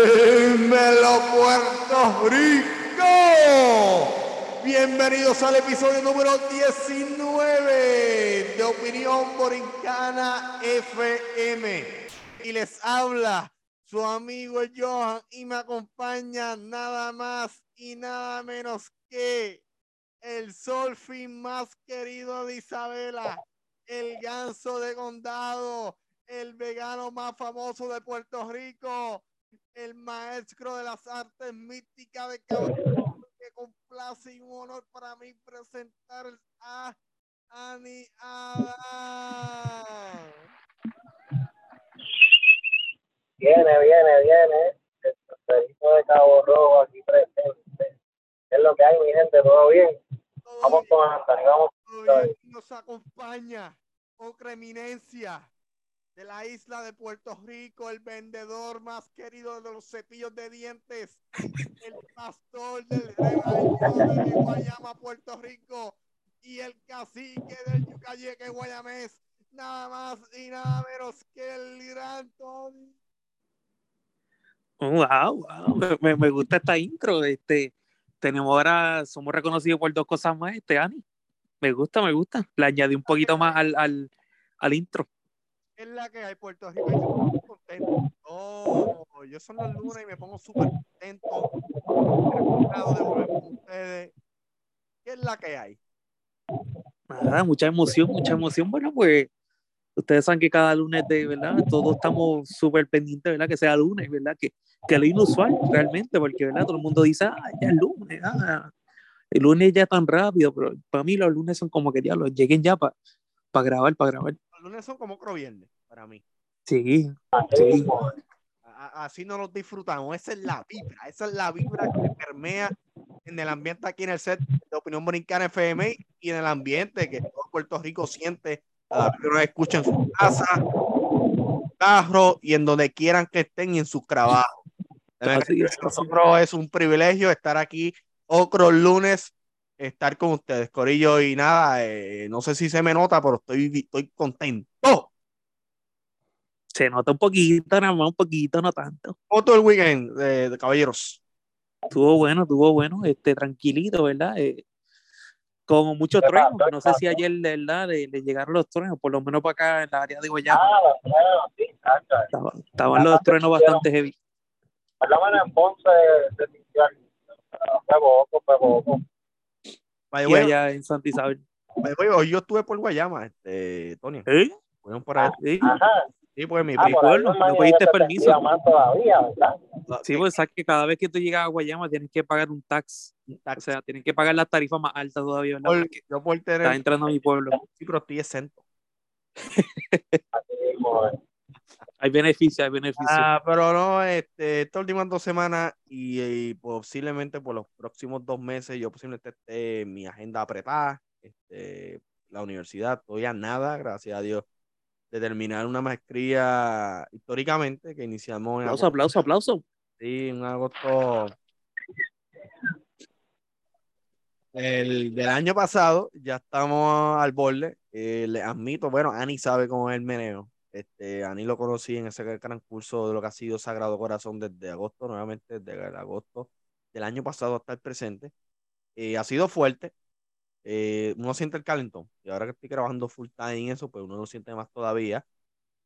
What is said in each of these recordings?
Dímelo Puerto Rico. Bienvenidos al episodio número 19 de Opinión Borincana FM. Y les habla su amigo Johan y me acompaña nada más y nada menos que el solfín más querido de Isabela, el ganso de condado, el vegano más famoso de Puerto Rico, el maestro de las artes místicas de caballo, que complace y un honor para mí presentar a Ani Adam. Viene, viene, viene. El profesor de Cabo Rojo aquí presente. ¿Qué es lo que hay, mi gente? ¿Todo bien? Todo Vamos bien, con Anthony, vamos bien. Nos acompaña otra eminencia de la isla de Puerto Rico, el vendedor más querido de los cepillos de dientes, el pastor del rebaño de Guayama, Puerto Rico, y el cacique del Yucayeque Guayamés, nada más y nada menos que el gran Tony. Wow, wow, me- me, gusta esta intro. Este, tenemos ahora, somos reconocidos por dos cosas más, este Ani. Me gusta, me gusta. Le añadí un poquito más al, al, al intro. Es la que hay Puerto Rico. y contento. Oh, yo son los lunes y me pongo súper contento. de volver con ustedes. ¿Qué es la que hay? Nada, mucha emoción, mucha emoción. Bueno, pues ustedes saben que cada lunes de verdad, todos estamos súper pendientes, ¿verdad? Que sea lunes, ¿verdad? Que, que es inusual realmente, porque ¿verdad? Todo el mundo dice, ah, ya es lunes, ah, el lunes ya tan rápido, pero para mí los lunes son como que diablos, lleguen ya para grabar, para grabar. Lunes son como otro viernes para mí. Sí, Así Sí. mismo. A- a- Así no los disfrutamos. Esa es la vibra. Esa es la vibra que permea en el ambiente aquí en el set de Opinión Borincana FM y en el ambiente que todo Puerto Rico siente cada vez que nos escucha en su casa, en su carro y en donde quieran que estén y en sus trabajos. Nosotros es un privilegio estar aquí otro lunes, estar con ustedes, Corillo, y nada, eh, no sé si se me nota, pero estoy, estoy contento. se nota un poquito, nada más un poquito, no tanto. ¿Cómo todo el weekend, de, de caballeros? Estuvo bueno, estuvo bueno, este, tranquilito, ¿verdad? Eh, con muchos ¿Qué truenos, no sé si ayer, ¿verdad? Le, le llegaron los truenos, por lo menos para acá en la área de Guayama. Ah, los truenos, sí. Estaba- estaban los truenos bastante heavy. Menos en Ponce se sintió algo. Pero Allá en Santa Isabel. by the way, hoy yo estuve por Guayama, este, Tony. ¿Eh? Fueron por ahí. Sí, Ajá. Sí, pues mi Ah, pueblo, no pediste permiso. todavía, ¿verdad? sí, pues sabes que cada vez que tú llegas a Guayama tienes que pagar un tax. O sea, tienes que pagar la tarifa más alta todavía, ¿verdad? por- Porque yo por estás tener. entrando a mi pueblo. Sí, pero estoy exento. Así mismo. eh. Hay beneficios, hay beneficios. Ah, pero no, este, estas últimas dos semanas y, y posiblemente por los próximos dos meses, yo posiblemente esté mi agenda apretada. Este, la universidad, todavía nada, gracias a Dios, de terminar una maestría históricamente que iniciamos en aplauso, aplauso, aplauso. Sí, en agosto el, del año pasado, ya estamos al borde. Eh, le admito, bueno, Ani sabe cómo es el meneo. Este, Ani lo conocí en ese gran curso de lo que ha sido Sagrado Corazón desde agosto, nuevamente desde el agosto del año pasado hasta el presente. Eh, ha sido fuerte. Eh, uno siente el calentón. Y ahora que estoy trabajando full time en eso, pues uno lo siente más todavía.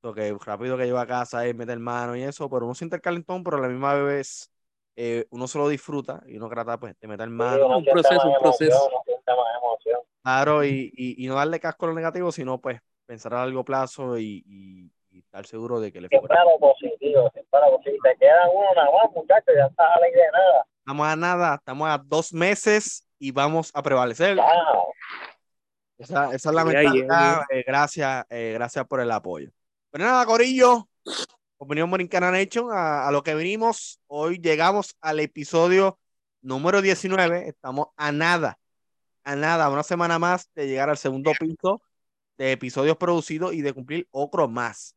Porque rápido que llego a casa es meter mano y eso, pero uno siente el calentón, pero a la misma vez eh, uno se lo disfruta y uno trata pues, de meter Sí, mano, uno un proceso, un proceso. emoción, emoción. claro, y, y, y no darle casco a lo negativo, sino pues pensar a largo plazo y, y- y estar seguro de que le Siempre a lo positivo, siempre a lo positivo. Te queda uno nada más, muchachos, ya está a la idea de nada. Estamos a nada, estamos a dos meses y vamos a prevalecer. Esa, esa es la mentalidad. eh, gracias, eh, gracias por el apoyo. Pero nada, Corillo, Opinión Borincana Nation, a, a lo que venimos. Hoy llegamos al episodio número 19. Estamos a nada, a nada, una semana más de llegar al segundo piso de episodios producidos y de cumplir otro más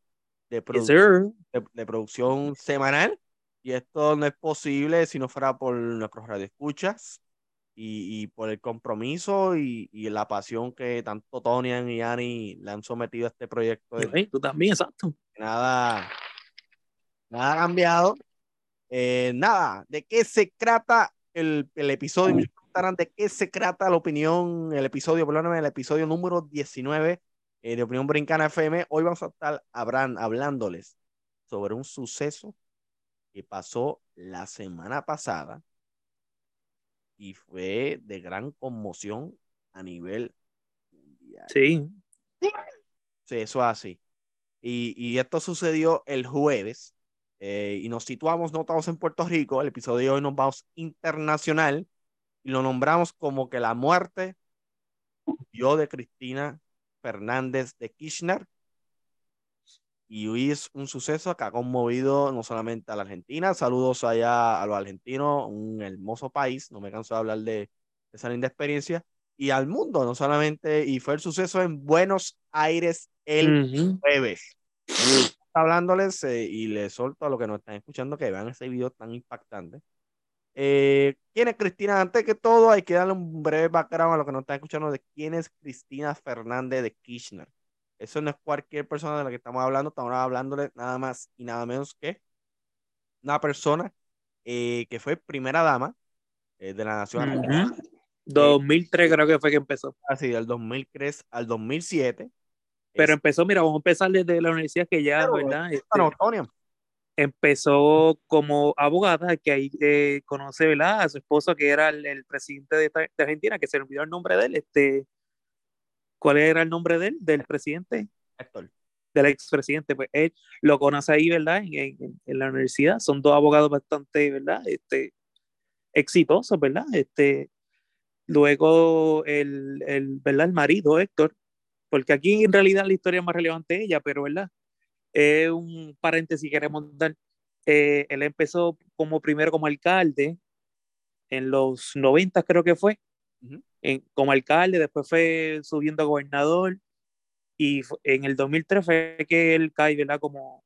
de, produ- de, de producción semanal. Y esto no es posible si no fuera por nuestros radioescuchas y, y por el compromiso y, y la pasión que tanto Tonian y Ani le han sometido a este proyecto. De Ey, tú también, exacto. nada, Nada ha cambiado. Eh, nada, ¿de qué se trata el, el episodio? Me preguntarán de qué se trata la opinión, el episodio, perdóname, el episodio número 19 eh, de Opinión Brincana FM. Hoy vamos a estar habrán, hablándoles sobre un suceso que pasó la semana pasada y fue de gran conmoción a nivel mundial. Sí. Sí, eso es así. Y, y esto sucedió el jueves eh, y nos situamos, no estamos en Puerto Rico, el episodio de hoy nos vamos internacional y lo nombramos como que la muerte dio de Cristina Fernández de Kirchner. Y hoy es un suceso que ha conmovido no solamente a la Argentina, saludos allá a los argentinos, un hermoso país, no me canso de hablar de esa linda experiencia, y al mundo, no solamente, y fue el suceso en Buenos Aires el Ujú. jueves. Hablándoles eh, y les solto a los que nos están escuchando que vean ese video tan impactante. Eh, ¿Quién es Cristina? Antes que todo, hay que darle un breve background a los que nos están escuchando de quién es Cristina Fernández de Kirchner. Eso no es cualquier persona de la que estamos hablando, estamos hablándole nada más y nada menos que una persona eh, que fue primera dama eh, de la nación argentina, Ujú. 2003 creo que fue que empezó. así del 2003 al 2007. Pero Es- empezó, mira, vamos a empezar desde la universidad que ya, Claro, ¿verdad? Este, Bueno, Tonia, empezó como abogada, que ahí eh, conoce, ¿verdad? A su esposo, que era el, el presidente de, Argentina, que se le olvidó el nombre de él. Este, ¿Cuál era el nombre de él? Del presidente, Héctor. del expresidente. Pues él lo conoce ahí, ¿verdad? En, en- en la universidad. Son dos abogados bastante, ¿verdad? Este, exitosos, ¿verdad? Este, luego el, el, ¿verdad? El marido, Héctor, porque aquí en realidad la historia más relevante es ella, pero, ¿verdad? Es un paréntesis que queremos dar. Eh, él empezó como primero como alcalde en los 90 creo que fue, en- como alcalde, después fue subiendo a gobernador y en el 2003 fue que él cae, ¿verdad? Como,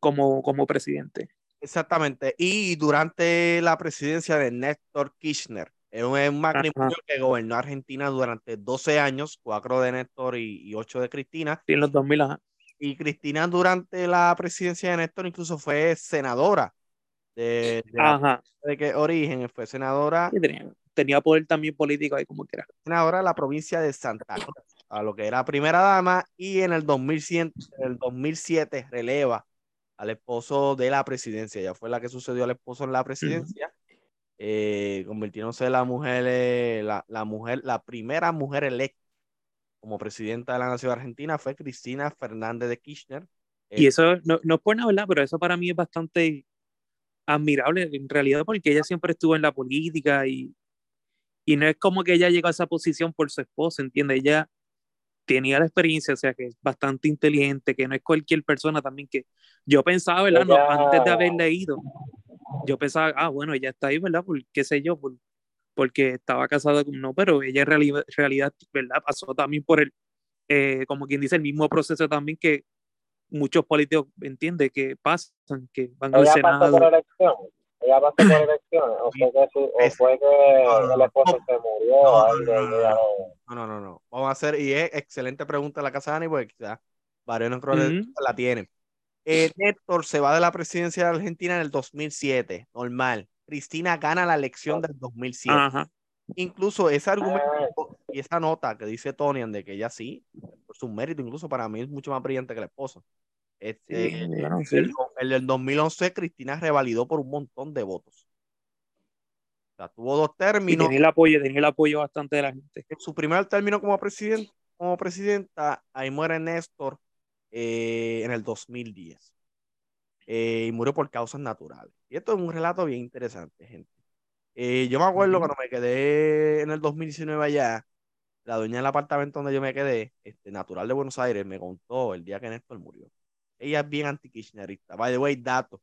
como, como presidente. Exactamente. Y durante la presidencia de Néstor Kirchner, es un, matrimonio que gobernó Argentina durante 12 años, cuatro de Néstor y, y ocho de Cristina. Sí, en los 2000, ajá. Y Cristina durante la presidencia de Néstor incluso fue senadora de, de, Ajá. de qué origen, fue senadora, tenía, tenía poder también político ahí como quiera. senadora de la provincia de Santa Cruz, a lo que era primera dama, y en el 2100, en el 2007 releva al esposo de la presidencia, ya fue la que sucedió al esposo en la presidencia, eh, convirtiéndose en la mujer, eh, la, la mujer, la primera mujer electa como presidenta de la nación argentina fue Cristina Fernández de Kirchner. Y eso no, no es por nada, ¿verdad? Pero eso para mí es bastante admirable en realidad porque ella siempre estuvo en la política y, y no es como que ella llegó a esa posición por su esposo, ¿entiendes? Ella tenía la experiencia, o sea que es bastante inteligente, que no es cualquier persona también que yo pensaba, ¿verdad? No, antes de haber leído, yo pensaba, ah, bueno, ella está ahí, ¿verdad? Por qué sé yo, por, porque estaba casada con no, pero ella en realidad, realidad ¿verdad? Pasó también por el, eh, como quien dice, el mismo proceso también que muchos políticos entiende que pasan, que van al Ella pasó por Senado. elección. Ella pasó por elecciones. O fue que, su- o fue que no, no, el esposo no. se murió. No, no, no, no-. Vamos a hacer, y es excelente pregunta de la Casa de Dani, porque quizás varios de nuestros Ujú. la tienen. Eh, Néstor se va de la presidencia de Argentina en el 2007, normal. Cristina gana la elección del 2007. Ajá. Incluso ese argumento Ah, y esa nota que dice Tonian de que ella sí, por su mérito, incluso para mí es mucho más brillante que la esposa. Este, Sí, bueno, sí. el, el del 2011, Cristina revalidó por un montón de votos. O sea, tuvo dos Y términos. tenía el apoyo, tenía el apoyo bastante de la gente. En su primer término como, presidente, como presidenta, ahí muere Néstor eh, en el 2010. Eh, y murió por causas naturales. Y esto es un relato bien interesante, gente. Eh, yo me acuerdo cuando me quedé en el 2019 allá, la dueña del apartamento donde yo me quedé, este, natural de Buenos Aires, me contó el día que Néstor murió. Ella es bien anti-kirchnerista. By the way, dato.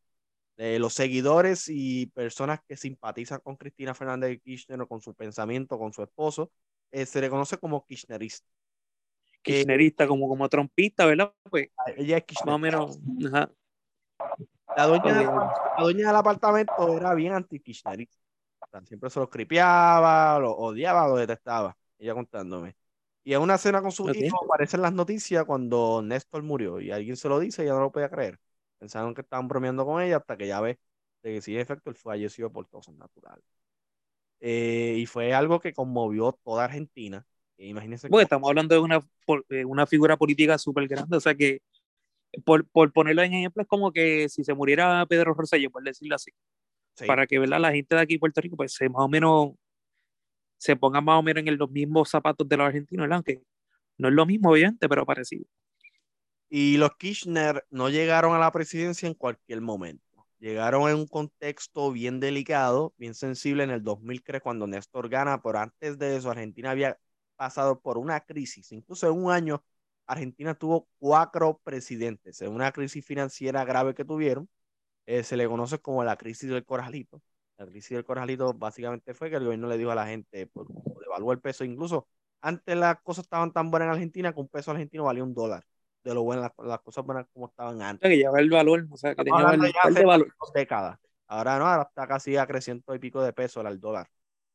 De los seguidores y personas que simpatizan con Cristina Fernández de Kirchner o con su pensamiento, con su esposo, eh, se le conoce como kirchnerista. Kirchnerista, como, como trompista, ¿verdad? Pues Ella es más o kirchnerista. menos. Ajá. La dueña, Ok. la dueña del apartamento era bien anti-kirchnerista. O sea, siempre se los cripiaba, lo odiaba, lo detestaba. Ella contándome. Y en una cena con su Ok. hijo aparecen las noticias cuando Néstor murió y alguien se lo dice y ella no lo podía creer. Pensaron que estaban bromeando con ella hasta que ya ve de que sí, en efecto, él falleció por causas naturales. Eh, y fue algo que conmovió toda Argentina. E imagínense. Porque estamos hablando de una, una figura política súper grande, o sea que, por, por, ponerlo en ejemplo, es como que si se muriera Pedro Rosselló, por decirlo así, para que ¿verdad? la gente de aquí Puerto Rico, pues se más o menos se ponga más o menos en los mismos zapatos de los argentinos, ¿verdad? Aunque no es lo mismo, obviamente, pero parecido. Y los Kirchner no llegaron a la presidencia en cualquier momento. Llegaron en un contexto bien delicado, bien sensible en el 2003 cuando Néstor gana, pero antes de eso Argentina había pasado por una crisis. Incluso en un año Argentina tuvo cuatro presidentes en una crisis financiera grave que tuvieron. Eh, se le conoce como la crisis del corralito. La crisis del corralito básicamente fue que el gobierno le dijo a la gente, pues, devaluó el peso. Incluso antes las cosas estaban tan buenas en Argentina que un peso argentino valía un dólar de lo bueno, las, cosas buenas como estaban antes. Que lleva el valor, o sea, que tenía el, de valor. décadas. Ahora no, ahora está casi a creciendo y pico de peso el dólar.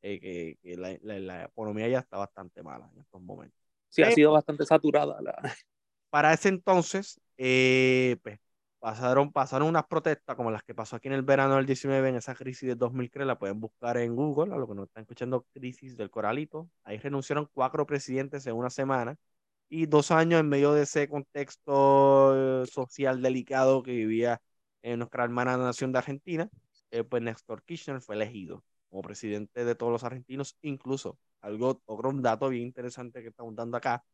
Eh, que, que la, la, economía ya está bastante mala en estos momentos. Sí, ha sido bastante saturada. La... Para ese entonces, eh, pues, pasaron, pasaron unas protestas como las que pasó aquí en el verano del 19, en esa crisis de 2003, la pueden buscar en Google, a lo que nos están escuchando, crisis del coralito. Ahí renunciaron cuatro presidentes en una semana y dos años en medio de ese contexto eh, social delicado que vivía en nuestra hermana nación de Argentina, eh, pues Néstor Kirchner fue elegido como presidente de todos los argentinos, incluso algo, otro dato bien interesante que estamos dando acá,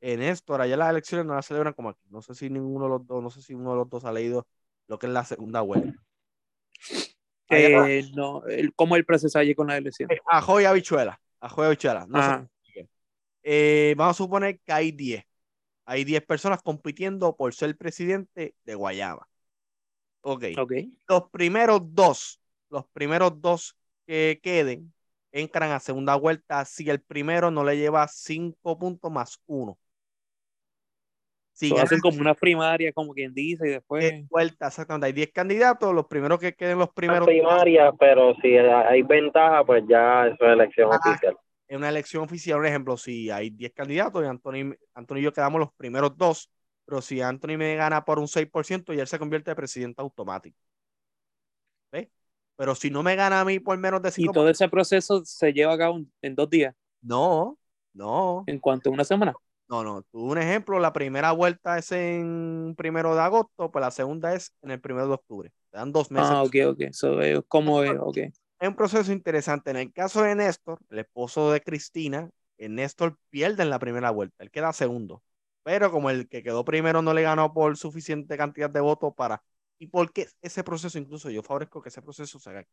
en Néstor, allá las elecciones no las celebran como aquí, no sé si ninguno de los dos, no sé si uno de los dos ha leído lo que es la segunda vuelta. Eh, no, el, ¿cómo el proceso allí con la elección? Ajo y habichuela, ajo y habichuela, no sé eh, vamos a suponer que hay 10. Hay 10 personas compitiendo por ser presidente de Guayaba. Ok. okay. Los primeros dos, los primeros dos que queden, entran a segunda vuelta si el primero no le lleva 5 puntos más 1. Si hacen como una primaria, como quien dice, y después. Vuelta, exactamente. Hay 10 candidatos, los primeros que queden los primeros. Primaria, pero si hay ventaja, pues ya eso es elección oficial en una elección oficial, por ejemplo, si hay 10 candidatos y Anthony, Anthony y yo quedamos los primeros dos, pero si Anthony me gana por un 6% y él se convierte en presidente automático. ¿Ves? Pero si no me gana a mí por menos de 5%. ¿Y todo ese proceso se lleva a cabo en dos días? No, no. ¿En cuanto a una semana? No, no. Un ejemplo, la primera vuelta es en primero de agosto, pues la segunda es en el primero de octubre. Te dan dos meses. Ah, ok, ok. So, ¿Cómo es? Ok es un proceso interesante. En el caso de Néstor, el esposo de Cristina, eh, Néstor pierde en la primera vuelta, él queda segundo. Pero como el que quedó primero no le ganó por suficiente cantidad de votos para... ¿Y por qué ese proceso? Incluso yo favorezco que ese proceso se haga.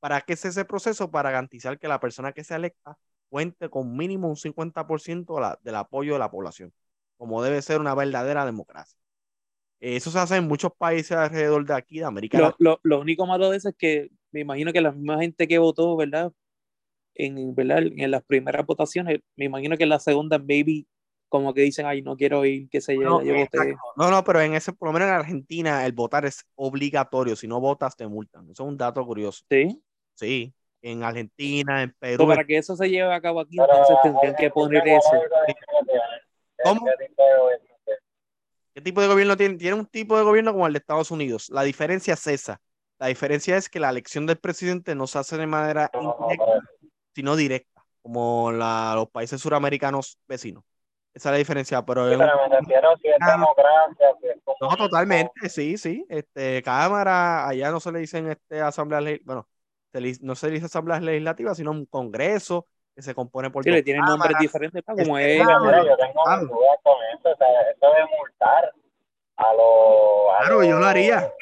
¿Para qué es ese proceso? Para garantizar que la persona que se electa cuente con mínimo un 50% del apoyo de la población, como debe ser una verdadera democracia. Eso se hace en muchos países alrededor de aquí, de América Latina. Lo, lo, único malo de eso es que me imagino que la misma gente que votó, ¿verdad? En, ¿verdad? en las primeras votaciones, me imagino que en la segunda, maybe, como que dicen, ay, no quiero ir, qué sé yo, no, yo voté. No, no, pero en ese, por lo menos en Argentina, el votar es obligatorio. Si no votas, te multan. Eso es un dato curioso. Sí. Sí. En Argentina, en Perú. para que eso se lleve a cabo aquí, entonces tendrían que poner eso. ¿Cómo? ¿Qué tipo de gobierno tiene? Tiene un tipo de gobierno como el de Estados Unidos. La diferencia es esa la diferencia es que la elección del presidente no se hace de manera indirecta, sino directa, como la, los países suramericanos vecinos. Esa es la diferencia, pero... Sí, pero me refiero si es democracia, No, totalmente, sí, sí. Este, Cámara, allá no se le dicen este, asamblea, bueno, no se le dice asamblea legislativa, sino un congreso que se compone por... Sí, le tienen nombres diferentes, como es... Yo tengo dudas con eso, o sea, eso de multar a los. Claro, yo lo haría.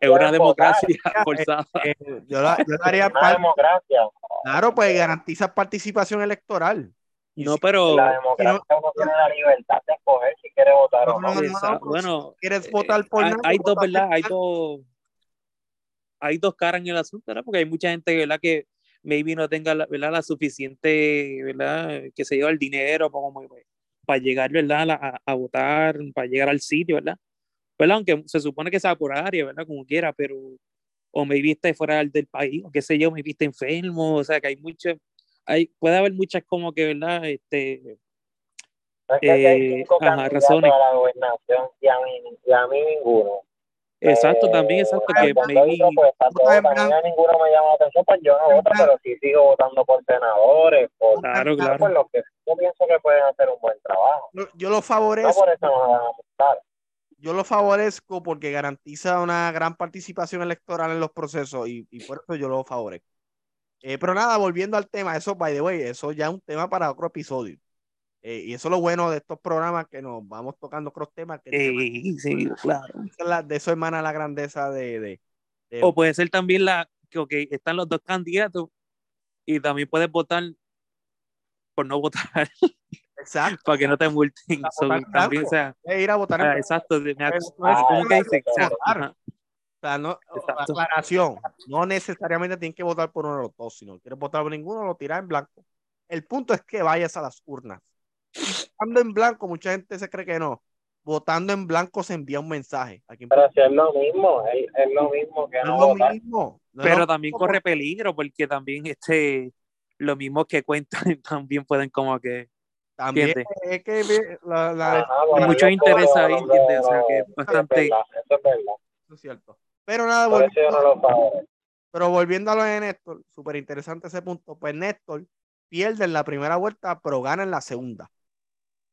es una democracia forzada. Eh, eh, yo, lo, yo, lo, haría para. democracia. Claro, pues garantiza participación electoral. No, pero. La democracia uno tiene la libertad de escoger si quiere votar o no. no, bueno, quieres eh, votar por hay, hay dos, ¿verdad? Hay dos. Hay dos caras en el asunto, ¿verdad? Porque hay mucha gente, ¿verdad? Que maybe no tenga ¿verdad? la suficiente, ¿verdad? Que se lleva el dinero para, para llegar, ¿verdad? A, a, votar, para llegar al sitio, ¿verdad? ¿verdad? Aunque se supone que sea por área, ¿verdad? Como quiera, pero o me viste fuera del país, o qué sé yo, me viste enfermo, o sea que hay mucho, hay, puede haber muchas como que, ¿verdad? Este, es que eh, hay cinco ajá, razones. A la gobernación y a mí, y a mí ninguno. Exacto, también, exacto, Eh, que maybe, pues, está todo, Vota en también a ninguno me llama la atención, pues yo no voto, pero sí sigo votando por senadores, por, claro, claro. por los que yo pienso que pueden hacer un buen trabajo. Yo- Yo lo No favorezco, por eso no van a gustar. yo lo favorezco porque garantiza una gran participación electoral en los procesos y, y por eso yo lo favorezco. Eh, pero nada, volviendo al tema, eso, by the way, eso ya es un tema para otro episodio. Eh, y eso es lo bueno de estos programas que nos vamos tocando cross temas, que Eh, sí, claro. esa es la- de eso hermana la grandeza de, de, de- O puede ser también la que ok, están los dos candidatos y también puedes votar por no votar exacto, para que no te multen. So, también, o sea, ir a votar ah, exacto. me no ah, ¿cómo que dice? Exacto, sea, no, aclaración, no necesariamente tienes que votar por uno de los dos, si no quieres votar por ninguno, lo tiras en blanco. El punto es que vayas a las urnas. Votando en blanco, mucha gente se cree que no. Votando en blanco se envía un mensaje. Aquí en Pero si es lo mismo, es, es lo mismo que no no es lo votar. mismo. no es Pero también mismo corre peligro porque también este lo mismo que cuentan también pueden como que También ¿entiendes? es que la, la- Ajá, bueno, hay mucho interés ahí. O sea que eso es bastante verdad, eso es verdad. eso es cierto. Pero nada, Por eso yo volviendo, no lo favorezco. pero volviendo a lo de Néstor, súper interesante ese punto. Pues Néstor pierde en la primera vuelta, pero gana en la segunda.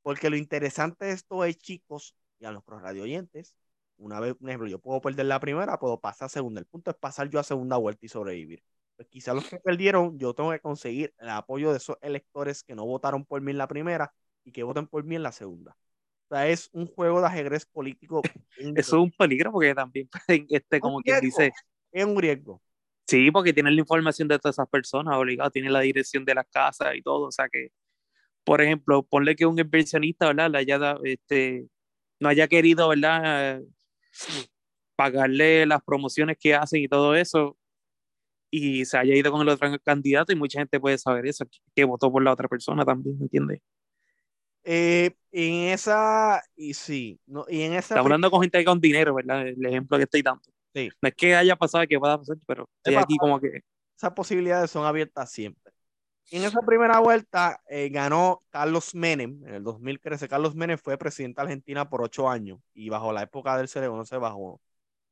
Porque lo interesante de esto es, chicos, y a los radio oyentes, una vez, por ejemplo, yo puedo perder la primera, puedo pasar a segunda. El punto es pasar yo a segunda vuelta y sobrevivir. Pues quizá los que perdieron, yo tengo que conseguir el apoyo de esos electores que no votaron por mí en la primera y que voten por mí en la segunda. Sea, es un juego de ajedrez político. eso es un peligro porque también este como quien dice Es un riesgo. sí porque tienen la información de todas esas personas obligado tienen la dirección de las casas y todo o sea que por ejemplo ponle que un inversionista verdad le haya este no haya querido verdad pagarle las promociones que hacen y todo eso y se haya ido con el otro candidato y mucha gente puede saber eso que, que votó por la otra persona también ¿entiendes? Eh, en esa, y sí, no, y en esa Estamos hablando con gente con dinero, ¿verdad? El ejemplo que estoy dando. Sí. No es que haya pasado que pueda pasar, pero estoy aquí como que esas posibilidades son abiertas siempre. En esa primera vuelta eh, ganó Carlos Menem, en el 2013. Carlos Menem fue presidente de Argentina por ocho años y bajo la época de él se le conoce bajo,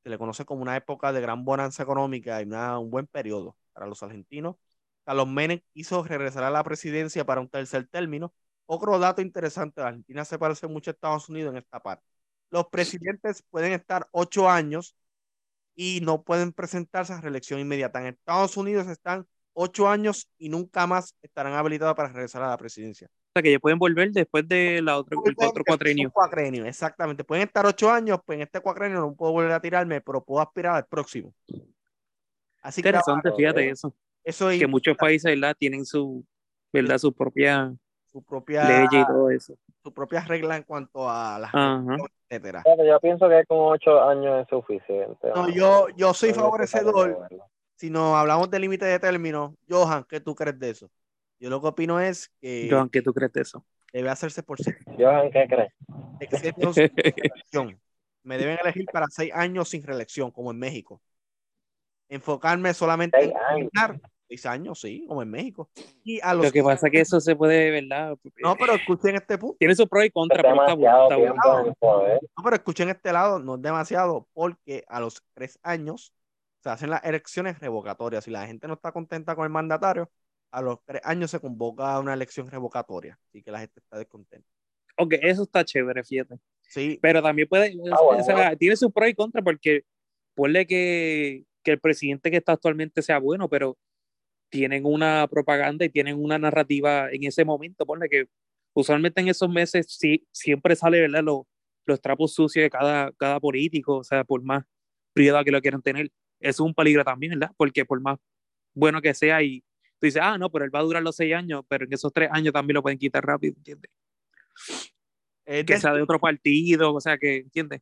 se le conoce como una época de gran bonanza económica y una- un buen periodo para los argentinos. Carlos Menem quiso regresar a la presidencia para un tercer término. Otro dato interesante, la Argentina se parece mucho a Estados Unidos en esta parte. Los presidentes pueden estar ocho años y no pueden presentarse a reelección inmediata. En Estados Unidos están ocho años y nunca más estarán habilitados para regresar a la presidencia. o sea, que ellos pueden volver después de la otra, el otro cuatrenio. Cuatrenio, exactamente. Pueden estar ocho años, pues en este cuatrenio no puedo volver a tirarme, pero puedo aspirar al próximo. Así que Interesante, claro, fíjate eh. eso. eso es Que muchos países, ¿verdad? Tienen su, ¿verdad? Su propia su propia, ley y todo eso. su propia regla en cuanto a las etcétera. Fíjate, Yo pienso que con ocho años es suficiente. No, ¿no? yo, yo soy No favorecedor. Si no hablamos de límite de término, Johan, ¿qué tú crees de eso? Yo lo que opino es que Joan, ¿qué tú crees de eso? debe hacerse por seis Johan, ¿qué crees? sexenios sin reelección. Me deben elegir para seis años sin reelección, como en México. Enfocarme solamente en años. Seis años, sí, como en México. Y a los Lo que pasa es que eso se puede, ¿verdad? No, pero escuchen este punto. Tiene su pro y contra, pero está bueno, bueno. poder. No, pero escuchen este lado, no es demasiado, porque a los tres años se hacen las elecciones revocatorias. Si la gente no está contenta con el mandatario, a los tres años se convoca una elección revocatoria. Así que la gente está descontenta. Ok, eso está chévere, fíjate. Sí, Pero también puede, Ah, bueno. o sea, tiene su pro y contra porque ponle que, que el presidente que está actualmente sea bueno, pero tienen una propaganda y tienen una narrativa en ese momento, ponle que usualmente en esos meses sí, siempre sale, ¿verdad? Los, los trapos sucios de cada, cada político, o sea, por más privada que lo quieran tener, eso es un peligro también, ¿verdad? Porque por más bueno que sea y tú dices, ah, no, pero él va a durar los seis años, pero en esos tres años también lo pueden quitar rápido, ¿entiendes? es Que sea de otro partido, o sea, que, ¿entiendes?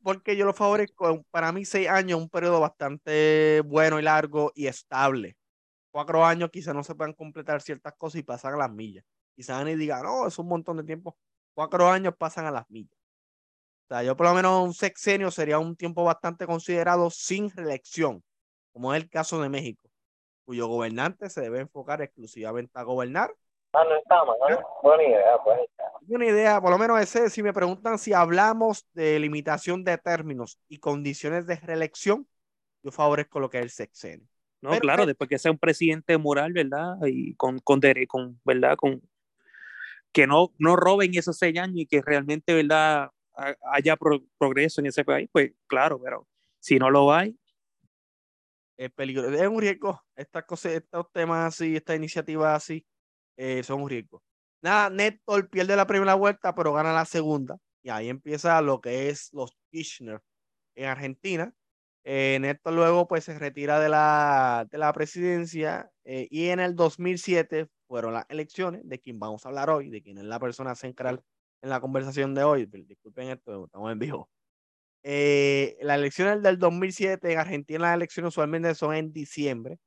Porque yo lo favorezco. Para mí, seis años es un periodo bastante bueno y largo y estable. Cuatro años quizás no se puedan completar ciertas cosas y pasan a las millas. Quizás ni digan, no, es un montón de tiempo. Cuatro años pasan a las millas. O sea, yo por lo menos un sexenio sería un tiempo bastante considerado sin reelección, como es el caso de México, cuyo gobernante se debe enfocar exclusivamente a gobernar Ah, no está mal. ¿no? Buena idea, pues. una idea, por lo menos ese, si me preguntan si hablamos de limitación de términos y condiciones de reelección, yo favorezco lo que es el sexenio. No, claro, después que sea un presidente moral, ¿verdad? Y con, con, con ¿verdad? Con, que no, no roben esos seis años y que realmente, ¿verdad? haya progreso en ese país, pues claro, pero si no lo hay. Es peligroso, es un riesgo. Estas cosas, estos temas así, estas iniciativas así, eh, son un riesgo. Nada, Néstor pierde la primera vuelta, pero gana la segunda. Y ahí empieza lo que es los Kirchner en Argentina. Eh, Néstor luego pues se retira de la, de la presidencia eh, y en el 2007 fueron las elecciones de quien vamos a hablar hoy, de quien es la persona central en la conversación de hoy. Disculpen esto, estamos en vivo. Eh, las elecciones del 2007 en Argentina, las elecciones usualmente son en diciembre.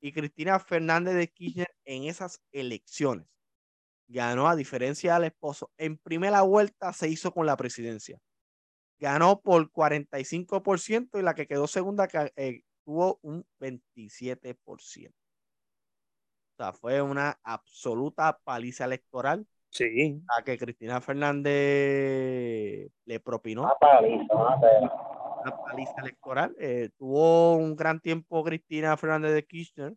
Y Cristina Fernández de Kirchner en esas elecciones ganó a diferencia del esposo. En primera vuelta se hizo con la presidencia. Ganó por 45% y la que quedó segunda eh, tuvo un 27%. O sea, fue una absoluta paliza electoral. Sí. A que Cristina Fernández le propinó. Una paliza, una paliza electoral. Eh, tuvo un gran tiempo Cristina Fernández de Kirchner,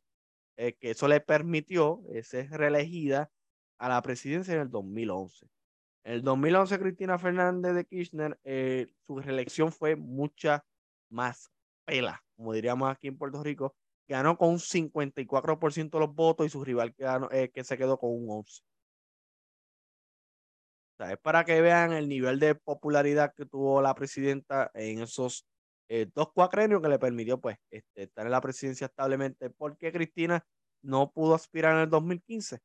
eh, que eso le permitió ser reelegida a la presidencia en el 2011. En el 2011, Cristina Fernández de Kirchner, eh, su reelección fue mucha más pela, como diríamos aquí en Puerto Rico. Ganó con un 54% de los votos y su rival que, eh, que se quedó con un 11%. es para que vean el nivel de popularidad que tuvo la presidenta en esos eh, dos cuatrenios que le permitió pues este, estar en la presidencia establemente. porque Cristina no pudo aspirar en el 2015?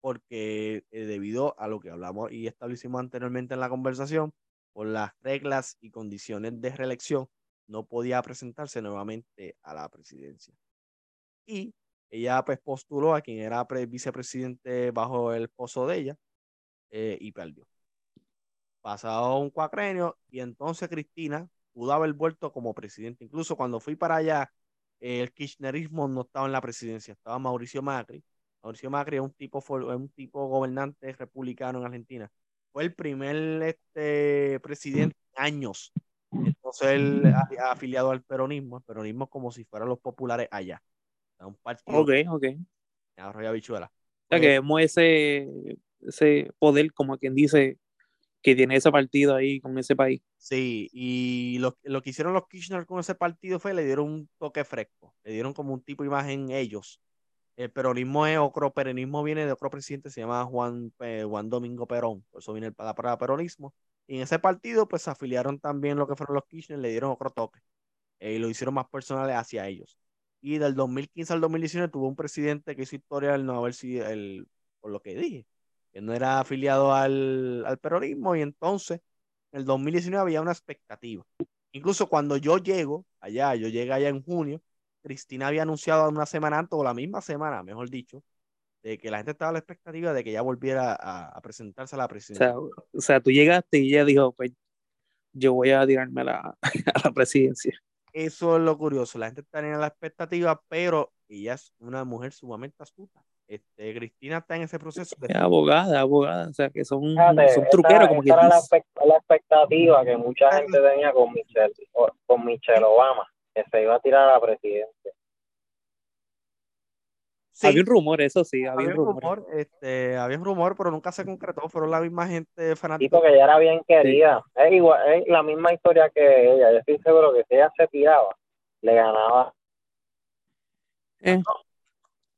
Porque eh, debido a lo que hablamos y establecimos anteriormente en la conversación, por las reglas y condiciones de reelección, no podía presentarse nuevamente a la presidencia. Y ella pues postuló a quien era vicepresidente bajo el pozo de ella eh, y perdió. Pasado un cuacrenio y entonces Cristina pudo haber vuelto como presidente. Incluso cuando fui para allá, el kirchnerismo no estaba en la presidencia, estaba Mauricio Macri Mauricio Macri es un tipo, un tipo gobernante republicano en Argentina. Fue el primer este, presidente en años. Entonces él ha, afiliado al peronismo, el peronismo como si fueran los populares allá. Un partido. Ok, ok. Arroyo Bichuela. O sea, que eh, vemos ese, ese poder, como quien dice, que tiene ese partido ahí con ese país. Sí, y lo, lo, que hicieron los Kirchner con ese partido fue le dieron un toque fresco, le dieron como un tipo de imagen ellos el peronismo es otro, peronismo viene de otro presidente, se llama Juan, eh, Juan Domingo Perón, por eso viene el para peronismo. Y en ese partido, pues se afiliaron también lo que fueron los Kirchner, le dieron otro toque eh, y lo hicieron más personales hacia ellos. Y del 2015 al 2019 tuvo un presidente que hizo historia al no haber sido, el, por lo que dije, que no era afiliado al, al peronismo y entonces en el 2019 había una expectativa. Incluso cuando yo llego allá, yo llegué allá en junio, Cristina había anunciado una semana antes, o la misma semana, mejor dicho, de que la gente estaba a la expectativa de que ella volviera a, presentarse a la presidencia. O sea, tú llegaste y ella dijo, pues yo voy a tirarme a la, a la presidencia. Eso es lo curioso, la gente está en la expectativa, pero ella es una mujer sumamente astuta. Este, Cristina está en ese proceso. De... Es abogada, abogada, o sea, que son, son truqueros como que era la, la, expectativa que mucha gente tenía con Michelle, con Michelle Obama se iba a tirar a la presidencia. Había un rumor, eso sí, había, un rumor. este, había un rumor, pero nunca se concretó, fueron la misma gente fanática. Y porque ella era bien querida. Es igual, es la misma historia que ella. Yo estoy seguro que si ella se tiraba, le ganaba. Eh.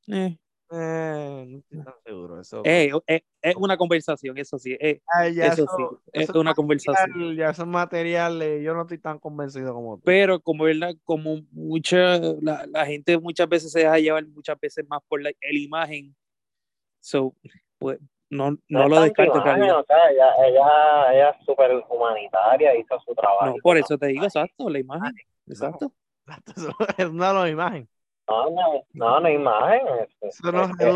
Eh. Eh, no estoy tan seguro. Eso, eh, eh, es una conversación, eso sí. Eh, eso, sí, es una conversación. Ya son materiales, yo no estoy tan convencido como tú. Pero como, ¿verdad? como mucha, la, la, gente muchas veces se deja llevar muchas veces más por la imagen. So, pues, no, no, lo descarto. o sea, ella, ella, ella es súper humanitaria, hizo su trabajo. No, por eso te digo, exacto, la imagen. Exacto. es una imagen. No, no, no, no imagen.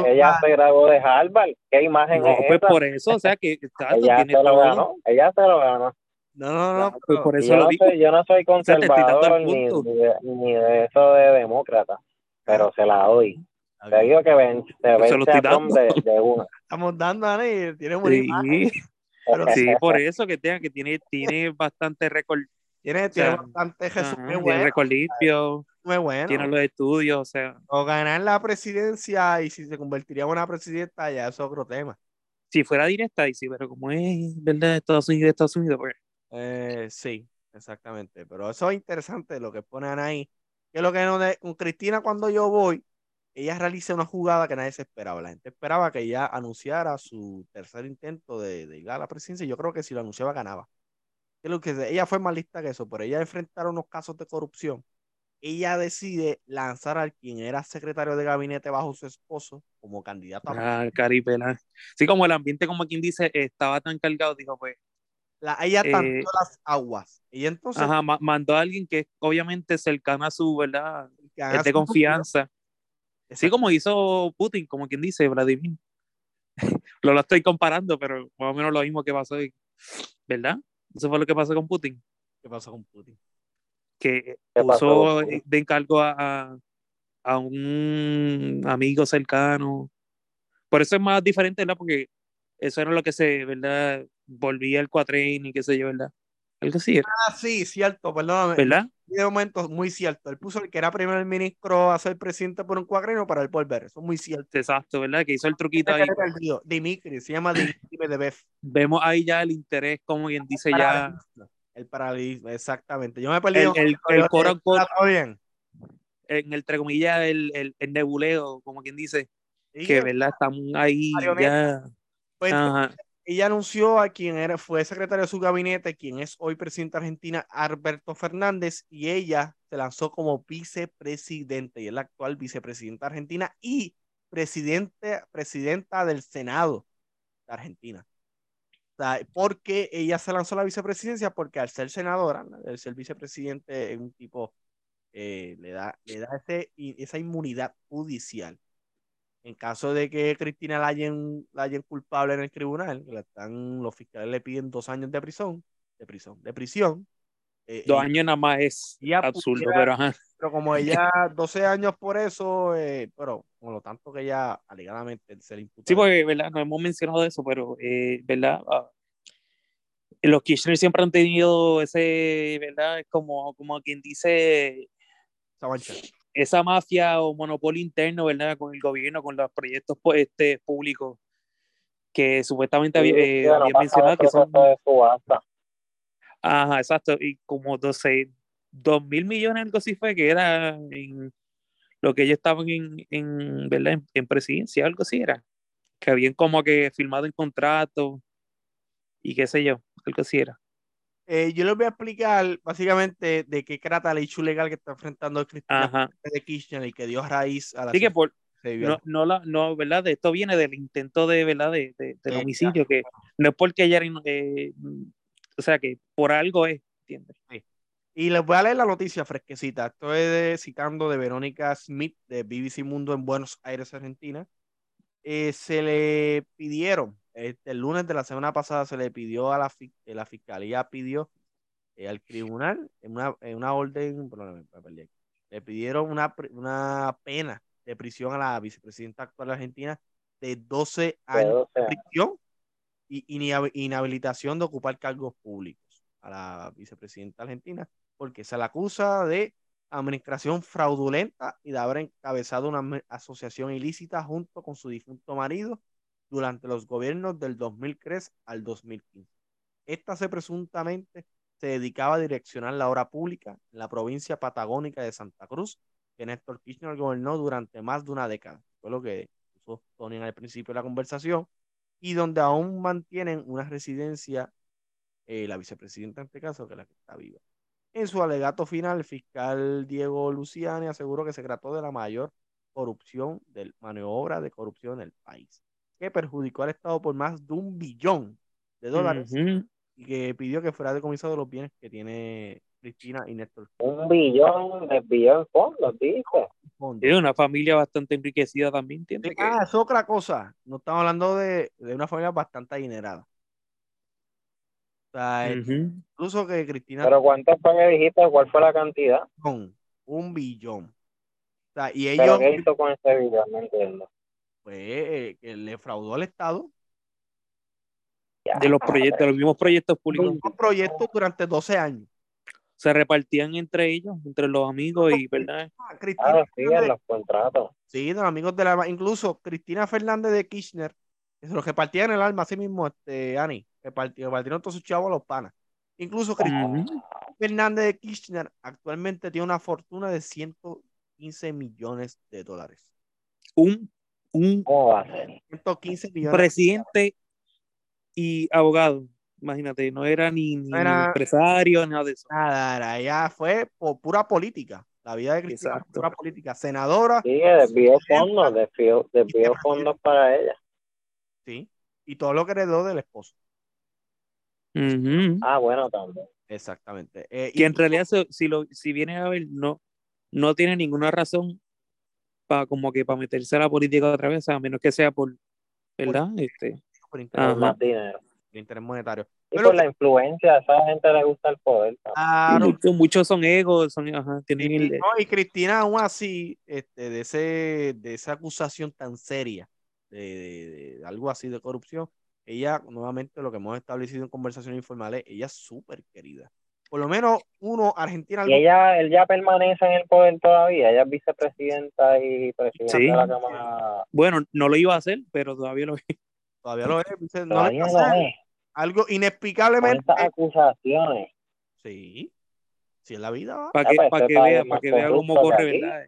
ella se graduó de Harvard. ¿Qué imagen no, pues por eso, o sea que ella se lo ganó. Ella se lo ganó. No, no, no. pues por eso yo, lo no soy, yo no soy conservador ni, ni, de, ni, de, eso de demócrata, pero se la doy. Te digo que ven, te Se lo vence estoy Trump de, de una. Estamos dando, Ani, tiene buena imagen. Sí, Pero sí, por eso que tenga, que tiene, tiene bastante récord, Tiene, tiene sea, bastante Jesús tiene récord limpio, Muy bueno. tiene los estudios, o sea, O ganar la presidencia y si se convertiría en una presidenta, ya es otro tema. si fuera directa, y sí, pero como es, ¿verdad? Estados Unidos, Estados Unidos, pues, Eh, sí, exactamente. Pero eso es interesante lo que ponen ahí. Que lo que no de- con Cristina cuando yo voy, ella realiza una jugada que nadie se esperaba. La gente esperaba que ella anunciara su tercer intento de, de llegar a la presidencia. Yo creo que si lo anunciaba ganaba. Que lo que ella fue más lista que eso, pero ella enfrentar unos casos de corrupción. Ella decide lanzar al quien era secretario de gabinete bajo su esposo como candidato ah, caripela. Sí, como el ambiente, como quien dice, estaba tan cargado, dijo, pues, la, ella Eh, tanteó las aguas. Y entonces ajá, ma- mandó a alguien que es obviamente cercano a su, ¿verdad? Es de confianza. Sí, como hizo Putin, como quien dice, Vladimir. lo, lo estoy comparando, pero más o menos lo mismo que pasó, y- ¿verdad? Eso fue lo que pasó con Putin, ¿Qué pasó con Putin? Que ¿Qué pasó puso Putin? de encargo a, a, a un amigo cercano. Por eso es más diferente, ¿verdad? Porque eso era lo que se, ¿verdad? Volvía el cuatrín y qué sé yo, ¿verdad? Algo así, era, Ah, sí, cierto, perdóname. ¿verdad? De momento, muy cierto. Él puso el que era primer ministro a ser presidente por un cuagrino para el volver. Eso es muy cierto. Exacto, ¿verdad? Que hizo el truquito ahí. Dimitri, se llama Dimitri Medvedev. Vemos ahí ya el interés, como quien dice ya. El paralelismo, exactamente. Yo me he perdido. el, el, el coro, ¿Está todo bien? en el, entre comillas, el, el, el nebuleo, como quien dice, Y que verdad están ahí ya. pues, Ajá. ella anunció a quien era, fue secretario de su gabinete, quien es hoy presidente de Argentina, Alberto Fernández, y ella se lanzó como vicepresidente, y es la actual vicepresidenta argentina y presidente, presidenta del Senado de Argentina. Sea, porque ella se lanzó a la vicepresidencia porque al ser senadora, al ser vicepresidente es un tipo, eh, le da, le da ese, esa inmunidad judicial. En caso de que Cristina la hayan, la hayan culpable en el tribunal, la están, los fiscales le piden dos años de prisión, de prisión, de prisión. Eh, Dos años nada más es absurdo, pudiera- pero ajá. pero como ella 12 años por eso, eh, pero con lo tanto que ella alegadamente se le imputa. Sí, porque, ¿verdad? No hemos mencionado eso, pero, eh, ¿verdad? Ah, los Kirchner siempre han tenido ese, ¿verdad? Es como, como quien dice, esa mafia o monopolio interno, ¿verdad? Con el gobierno, con los proyectos pues, este, públicos que supuestamente había, eh, Sí, había mencionado que son de subasta. Ajá, exacto. Y como 12, dos mil millones, algo así fue, que era en lo que ellos estaban en, en, ¿verdad? En, en presidencia, algo así era. Que habían como que firmado el contrato y qué sé yo, algo así era. Eh, yo les voy a explicar básicamente de qué trata la issue legal que está enfrentando Cristina de Kirchner y que dio raíz a la Así que por, no, no, la, no, ¿verdad? De esto viene del intento de, ¿verdad? De, de- del homicidio, que no es porque ella eh, o sea, que por algo es, ¿entiendes? Y les voy a leer la noticia fresquecita. Estoy de- citando de Verónica Smith de BBC Mundo en Buenos Aires, Argentina. Eh, se le pidieron, este, el lunes de la semana pasada se le pidió a la, fi- eh, la fiscalía, pidió eh, al tribunal en una, en una orden, perdí aquí. le pidieron una, una pena de prisión a la vicepresidenta actual de Argentina de 12 de años 12 de años. prisión y inhab- inhabilitación de ocupar cargos públicos a la vicepresidenta argentina porque se la acusa de administración fraudulenta y de haber encabezado una asociación ilícita junto con su difunto marido durante los gobiernos del 2003 al 2015. Esta se presuntamente se dedicaba a direccionar la obra pública en la provincia patagónica de Santa Cruz, que Néstor Kirchner gobernó durante más de una década. Fue lo que puso Tony al principio de la conversación, y donde aún mantienen una residencia, eh, la vicepresidenta en este caso, que es la que está viva. En su alegato final, el fiscal Diego Luciani aseguró que se trató de la mayor corrupción, de maniobra de corrupción en el país, que perjudicó al Estado por más de un billón de dólares Ujú. y que pidió que fuera decomisado los bienes que tiene Cristina y Néstor. Un billón, desvió en fondos, dice. Es una familia bastante enriquecida también, ¿entiendes? Que- Ah, es otra cosa. No estamos hablando de, de una familia bastante adinerada. O sea, Ujú. incluso que Cristina Pero ¿cuánto fue que dijiste? ¿Cuál fue la cantidad? con un billón. sea, y ¿Pero ellos, qué hizo con ese video? No entiendo. pues, eh, que le fraudó al Estado Ya, De los proyectos, de los mismos proyectos públicos. un proyecto durante 12 años. Se repartían entre ellos, entre los amigos y, ¿verdad? Ah, Cristina Claro, sí, Fernández- en los contratos. Sí, los amigos de la incluso Cristina Fernández de Kirchner, que se los repartían el alma así mismo, este, Ani, repartieron, repartieron todos sus chavos a los panas. Incluso Cristina. Fernández de Kirchner actualmente tiene una fortuna de 115 millones de dólares. Un, un ¿Cómo va a ser? 115 millones. presidente y abogado. Imagínate, no era ni, ni, No era- ni empresario, nada de eso. Nada, era- ella fue por pura política. La vida de Cristina Exacto. pura política. Senadora, Sí, desvió fondos, desvió, desvió fondos para ella. sí. Y todo lo que heredó del esposo. Ah, bueno, también. Exactamente. Eh, y en realidad, si, lo, si viene a ver, no, no tiene ninguna razón para como que para meterse a la política otra vez, a menos que sea por, ¿verdad? Este, por interés, Ajá. Más dinero. Por interés monetario. Y Pero- por la influencia, a esa gente le gusta el poder. Claro, muchos, muchos son egos, son, ajá, tienen Y, el, no, y Cristina, aún así, este, de, ese, de esa acusación tan seria, de, de- de algo así de corrupción, ella, nuevamente, lo que hemos establecido en conversaciones informales, ella es súper querida. Por lo menos uno, Argentina, Y ella, él ya permanece en el poder todavía. Ella es vicepresidenta y presidenta Sí. de la Cámara. bueno, no lo iba a hacer, pero todavía lo todavía lo es, no Todavía lo es. Algo inexplicablemente. estas acusaciones. Sí, sí, en la vida va. para que, pues, para este que país vea, es para que vea cómo corre. ¿verdad?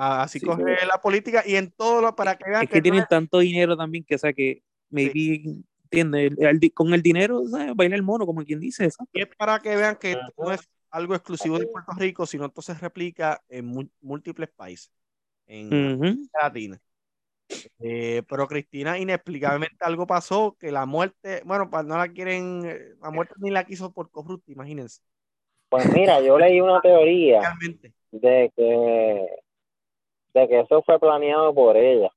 Ah, Así Sí, pero- la política y en todo lo para que vean Es que tienen es- tanto dinero también que, o sea, que maybe, ¿entiendes? El- el di- con el dinero, ¿sabes? Baila el mono, como quien dice, eso. Y es para que vean que esto no Ajá. es algo exclusivo de Puerto Rico, sino esto se replica en múltiples países, en Latina. Eh, pero Cristina, inexplicablemente algo pasó, que la muerte, bueno, pues no la quieren, eh, la muerte ni la quiso por corrupta, imagínense. Pues mira, yo leí una teoría Realmente. de que, de que eso fue planeado por ella.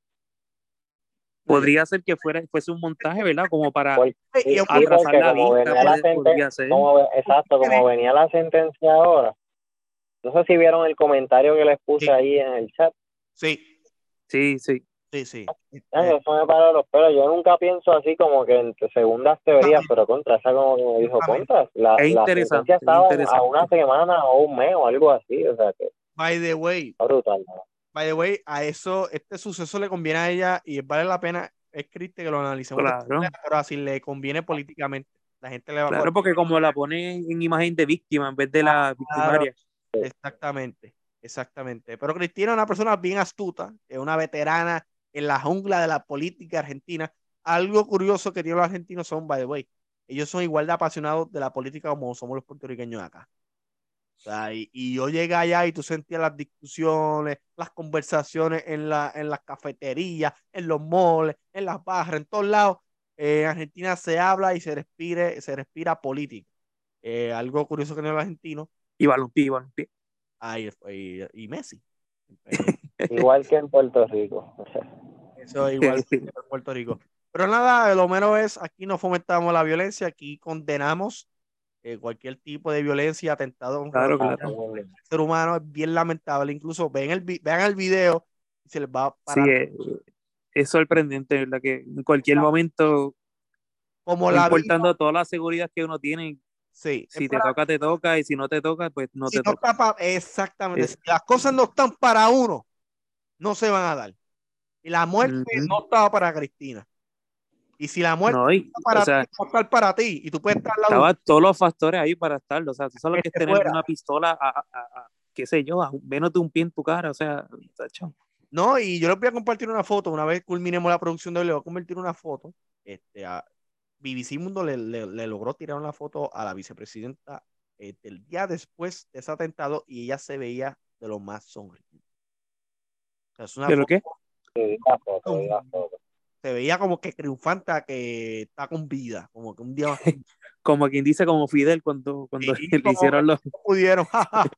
Podría ser que fuera, fuese un montaje, ¿verdad? Como para atrasar la como vista, venía la puede- senten- podría ser. como ve- exacto, como venía la sentencia ahora. No sé si vieron el comentario que les puse Sí. ahí en el chat. Sí, Sí, sí. Sí, sí. Eh, eso me paró los pelos. Yo nunca pienso así como que entre segundas teorías, pero contra esa como que me dijo contra. La, Es la interesante, estaba es interesante. a una semana o un mes o algo así. O sea que by the way, brutal. ¿no? by the way, a eso, este suceso le conviene a ella y vale la pena, es triste que lo analicemos, Claro. pero así le conviene políticamente. La gente le va a Claro, porque como la ponen en imagen de víctima en vez de la victimaria. Exactamente, exactamente. Pero Cristina es una persona bien astuta, es una veterana en la jungla de la política argentina. Algo curioso que tienen los argentinos son, by the way, ellos son igual de apasionados de la política como somos los puertorriqueños acá. O sea, y, y yo llegué allá y tú sentías las discusiones, las conversaciones en, la, en las cafeterías, en los malls, en las barras, en todos lados. Eh, en Argentina se habla y se respire, se respira política. Eh, algo curioso que tienen los argentinos Y balompié, y balompié. Ay, y, y Messi. Igual que en Puerto Rico. Eso es igual que en Puerto Rico. Pero nada, lo menos es, aquí no fomentamos la violencia, aquí condenamos eh, cualquier tipo de violencia, atentado Claro, el ser humano, es bien lamentable. Incluso ven el, vean el video y se les va a Sí, parar. es, es sorprendente, ¿verdad? Que en cualquier momento, como la vida, importando toda la seguridad que uno tiene, sí, si es te para- toca, te toca, y si no te toca, pues no si te no toca. exactamente. Eh. Si las cosas no están para uno, no se van a dar. Y la muerte no estaba para Cristina. Y si la muerte No, y, está para o sea, ti, va a estar para ti. Y tú puedes estar al lado de estaba todos los factores ahí para estarlo. O sea, tú sabes que es Que tener fuera. una pistola a, a- a- qué sé yo, a menos de un pie en tu cara. O sea, tacho. No, y yo les voy a compartir una foto. Una vez culminemos la producción de hoy, le voy a convertir una foto. Este, a BBC Mundo le, le- le logró tirar una foto a la vicepresidenta eh, del día después de ese atentado y ella se veía de lo más sonriente. Es una ¿De lo foto- qué? Foto. Se veía como que triunfante, que está con vida, como que un día más Como quien dice, como Fidel cuando, cuando Sí, le hicieron los. no pudieron. o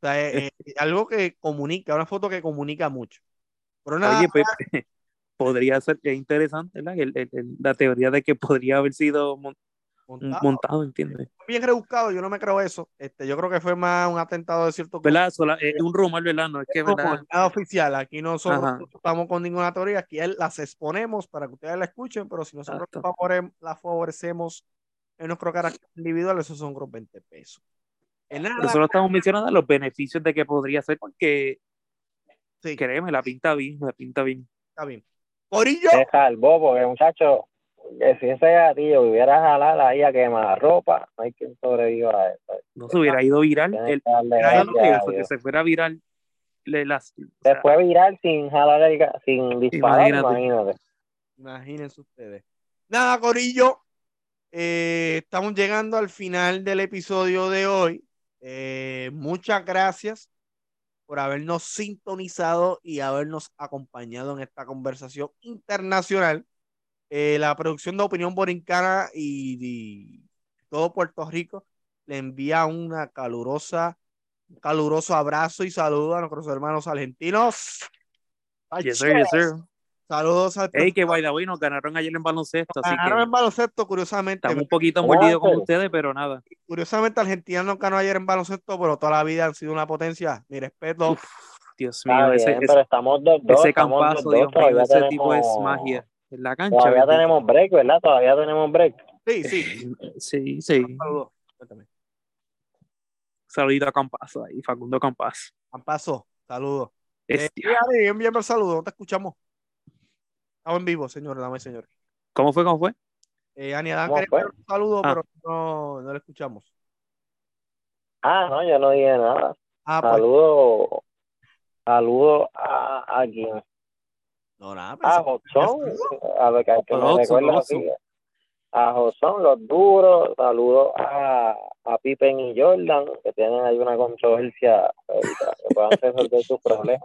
sea, es, es algo que comunica, una foto que comunica mucho. Pero nada, Oye, pues podría ser es interesante, ¿verdad? El- el- el- la teoría de que podría haber sido montado. montado, ¿entiendes? Bien rebuscado, yo no me creo eso. Este, yo creo que fue más un atentado de cierto ¿Verdad? Sola- es un rumor, ¿verdad? No es que, No, ¿verdad? nada oficial. Aquí nosotros Ajá. no estamos con ninguna teoría. Aquí él- las exponemos para que ustedes la escuchen, pero si nosotros favore- la favorecemos en nuestro carácter individual, esos son los 20 pesos. En nada, Por eso lo estamos mencionando, los beneficios de que podría ser, porque sí, créeme, la pinta bien, la pinta bien. está bien. Corillo, Se salvó porque, muchacho, que si ese gatillo hubiera jalado ahí a quemar ropa, no hay quien sobreviva a eso. No se hubiera ido viral. El, que darle Mira, ¿sabes lo gracias que a se fuera viral. Le, las, o Se sea, fue viral sin jalar el sin disparar, Imagínate. imagínate. imagínense ustedes. Nada, Corillo, eh, estamos llegando al final del episodio de hoy. Eh, muchas gracias por habernos sintonizado y habernos acompañado en esta conversación internacional. Eh, la producción de Opinión Borincana y, y todo Puerto Rico le envía una calurosa, un caluroso abrazo y saludo a nuestros hermanos argentinos. yes, sir, yes, sir. Saludos al Ey, que way, nos ganaron ayer en baloncesto, así Ganaron que en baloncesto, curiosamente. estamos un poquito ¿Cómo mordidos con ustedes, pero nada. Curiosamente, Argentina no ganó ayer en baloncesto, pero toda la vida han sido una potencia. Mi respeto. Uf, Dios mío, Está ese, bien, ese, pero estamos dos, ese dos, campazo, dos, Dios mío, ese tipo es tenemos- magia. En la cancha. Todavía tenemos break, ¿verdad? Todavía tenemos break. Sí, sí. Sí, sí. Saludos. Cuéntame. Saludito a Campazo ahí, Facundo Campazo. Paso, saludos. Eh, envíame el saludo, no te escuchamos. Estamos en vivo, señor, dame señor. ¿Cómo fue? ¿Cómo fue? Eh, Ani Adán un saludo, Ah. pero no, no le escuchamos. Ah, no, yo no dije nada. Ah, pues, Saludo, saludo a, a quien. No, nada. A Josón, a ver que, que me recuerda así. A Josón, los duros. Saludo a, a Pippen y Jordan, que tienen ahí una controversia ahorita, que puedan resolver sus problemas.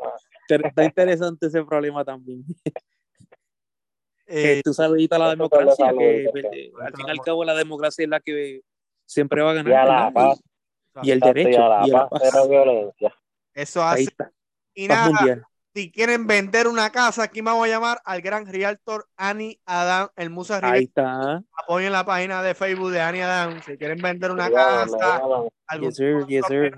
Pero Está interesante ese problema también. eh, que tú saludito a la democracia, que al fin y al cabo la democracia es la que siempre va a ganar. Y a la paz, Y, y el derecho. y a la y a la paz, paz. cero violencia. eso Ahí hace. está. Y Paz nada, mundial. Si quieren vender una casa, aquí me voy a llamar al gran realtor Ani Adán, el Musa Ahí está. Apoyen la página de Facebook de Ani Adán. Si quieren vender una casa, algún Yes, sir. Yes, sir.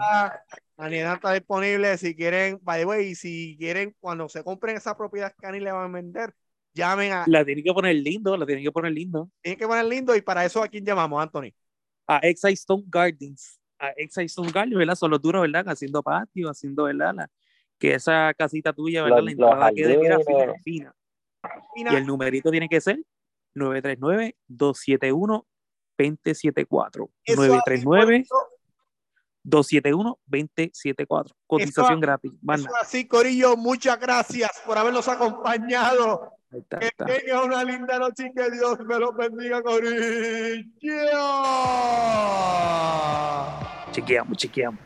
Ani Adán está disponible. Si quieren, by the way, si quieren, cuando se compren esa propiedad que Ani le van a vender, llamen a. La tienen que poner lindo, la tienen que poner lindo. Tienen que poner lindo y para eso a quién llamamos, Anthony. A Exide Stone Gardens. A Exide Stone Gardens, ¿verdad? Son los duros, ¿verdad? Haciendo patio, haciendo, ¿verdad? La- que esa casita tuya, ¿verdad? Los- la entrada quede, mira, fina, fina. Y el numerito tiene que ser 939-271-2074. eso así, 939-271-2074. Cotización gratis. Eso así, Corillo. Muchas gracias por habernos acompañado. Está, Que está. tengan una linda noche y que Dios me los bendiga, Corillo. Chequeamos, chequeamos.